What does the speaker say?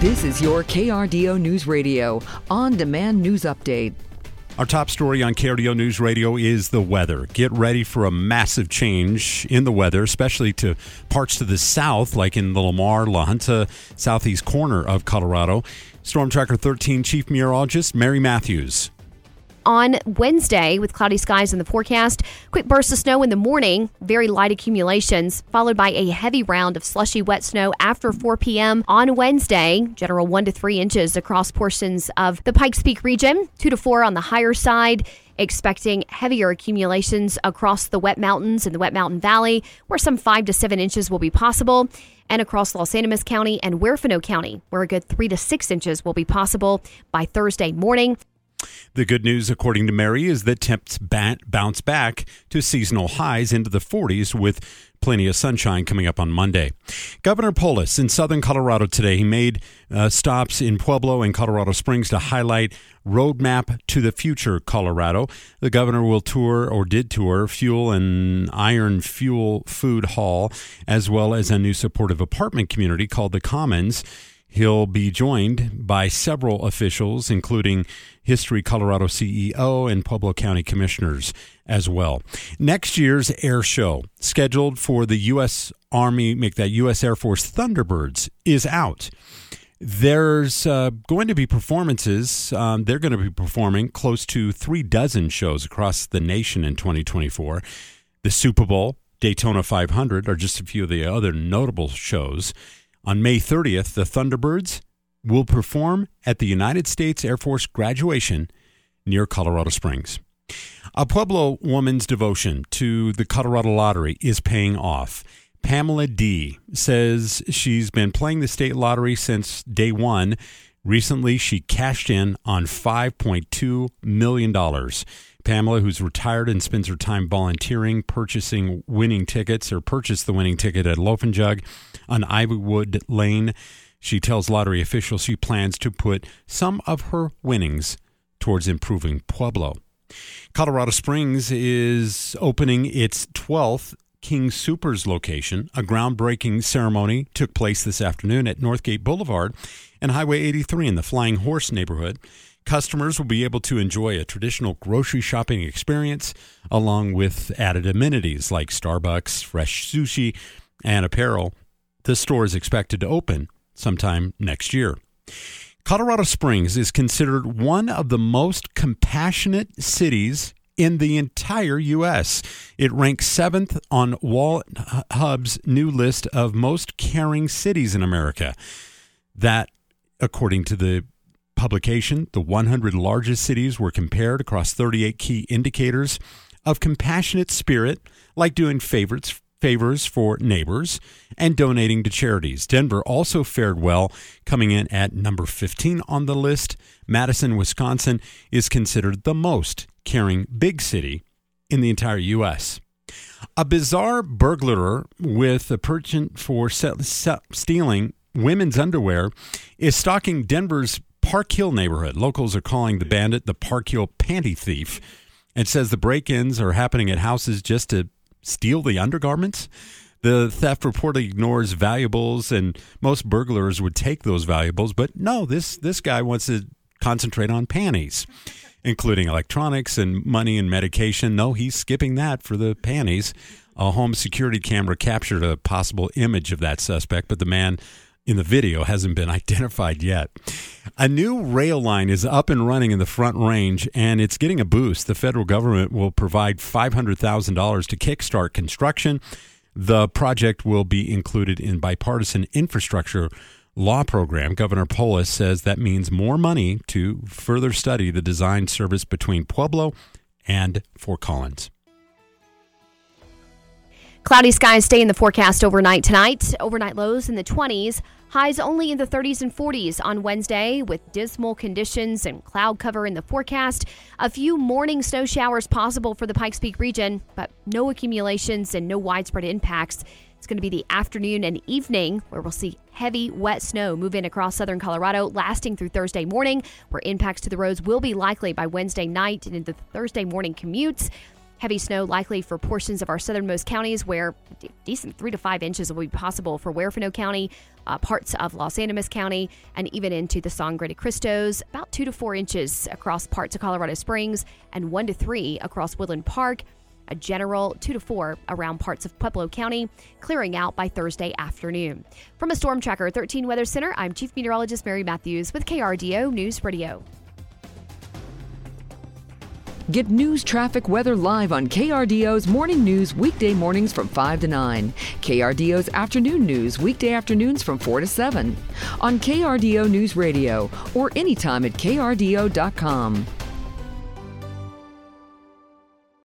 This is your KRDO News Radio on demand news update. Our top story on KRDO News Radio is the weather. Get ready for a massive change in the weather, especially to parts to the south, like in the Lamar, La Junta, southeast corner of Colorado. Storm Tracker 13 Chief Meteorologist Mary Matthews on Wednesday with cloudy skies in the forecast. Quick bursts of snow in the morning, very light accumulations, followed by a heavy round of slushy wet snow after 4 p.m. on Wednesday. General 1 to 3 inches across portions of the Pikes Peak region, 2 to 4 on the higher side expecting heavier accumulations across the wet mountains in the Wet Mountain Valley, where some 5 to 7 inches will be possible, and across Las Animas County and Huerfano County, where a good 3 to 6 inches will be possible by Thursday morning. The good news, according to Mary, is that temps bounce back to seasonal highs into the 40s with plenty of sunshine coming up on Monday. Governor Polis in southern Colorado today, he made uh, stops in Pueblo and Colorado Springs to highlight Roadmap to the Future Colorado. The governor will tour or did tour Fuel and Iron Fuel Food Hall, as well as a new supportive apartment community called The Commons. He'll be joined by several officials, including History Colorado CEO and Pueblo County commissioners as well. Next year's air show, scheduled for the U.S. Army, make that U.S. Air Force Thunderbirds, is out. There's uh, going to be performances. Um, they're going to be performing close to three dozen shows across the nation in 2024. The Super Bowl, Daytona 500 are just a few of the other notable shows. On May 30th, the Thunderbirds will perform at the United States Air Force graduation near Colorado Springs. A Pueblo woman's devotion to the Colorado lottery is paying off. Pamela D says she's been playing the state lottery since day one. Recently, she cashed in on $5.2 million. Pamela, who's retired and spends her time volunteering, purchasing winning tickets or purchased the winning ticket at Loaf and Jug on Ivywood Lane. She tells lottery officials she plans to put some of her winnings towards improving Pueblo. Colorado Springs is opening its 12th King Soopers location. A groundbreaking ceremony took place this afternoon at Northgate Boulevard and Highway 83 in the Flying Horse neighborhood. Customers will be able to enjoy a traditional grocery shopping experience along with added amenities like Starbucks, fresh sushi, and apparel. The store is expected to open sometime next year. Colorado Springs is considered one of the most compassionate cities in the entire U.S. It ranks seventh on Wall Hub's new list of most caring cities in America. That, according to the publication, the 100 largest cities were compared across 38 key indicators of compassionate spirit, like doing favorites favors for neighbors and donating to charities. Denver also fared well, coming in at number 15 on the list. Madison, Wisconsin is considered the most caring big city in the entire U.S. A bizarre burglar with a penchant for stealing women's underwear is stalking Denver's Park Hill neighborhood. Locals are calling the bandit the Park Hill panty thief and says the break ins are happening at houses just to steal the undergarments. The theft reportedly ignores valuables, and most burglars would take those valuables. But no, this, this guy wants to concentrate on panties, including electronics and money and medication. No, he's skipping that for the panties. A home security camera captured a possible image of that suspect, but the man in the video hasn't been identified yet. A new rail line is up and running in the Front Range, and it's getting a boost. The federal government will provide $500,000 to kickstart construction. The project will be included in bipartisan infrastructure law program. Governor Polis says that means more money to further study the design service between Pueblo and Fort Collins. Cloudy skies stay in the forecast overnight tonight. Overnight lows in the 20s. Highs only in the 30s and 40s on Wednesday with dismal conditions and cloud cover in the forecast. A few morning snow showers possible for the Pikes Peak region, but no accumulations and no widespread impacts. It's going to be the afternoon and evening where we'll see heavy, wet snow move in across southern Colorado, lasting through Thursday morning, where impacts to the roads will be likely by Wednesday night and into the Thursday morning commutes. Heavy snow likely for portions of our southernmost counties where decent three to five inches will be possible for Huerfano County, uh, parts of Las Animas County, and even into the Sangre de Cristos. About two to four inches across parts of Colorado Springs and one to three across Woodland Park. A general two to four around parts of Pueblo County, clearing out by Thursday afternoon. From a Storm Tracker 13 Weather Center, I'm Chief Meteorologist Mary Matthews with KRDO News Radio. Get news, traffic, weather live on KRDO's morning news weekday mornings from 5 to 9. KRDO's afternoon news weekday afternoons from 4 to 7. On KRDO News Radio or anytime at krdo.com.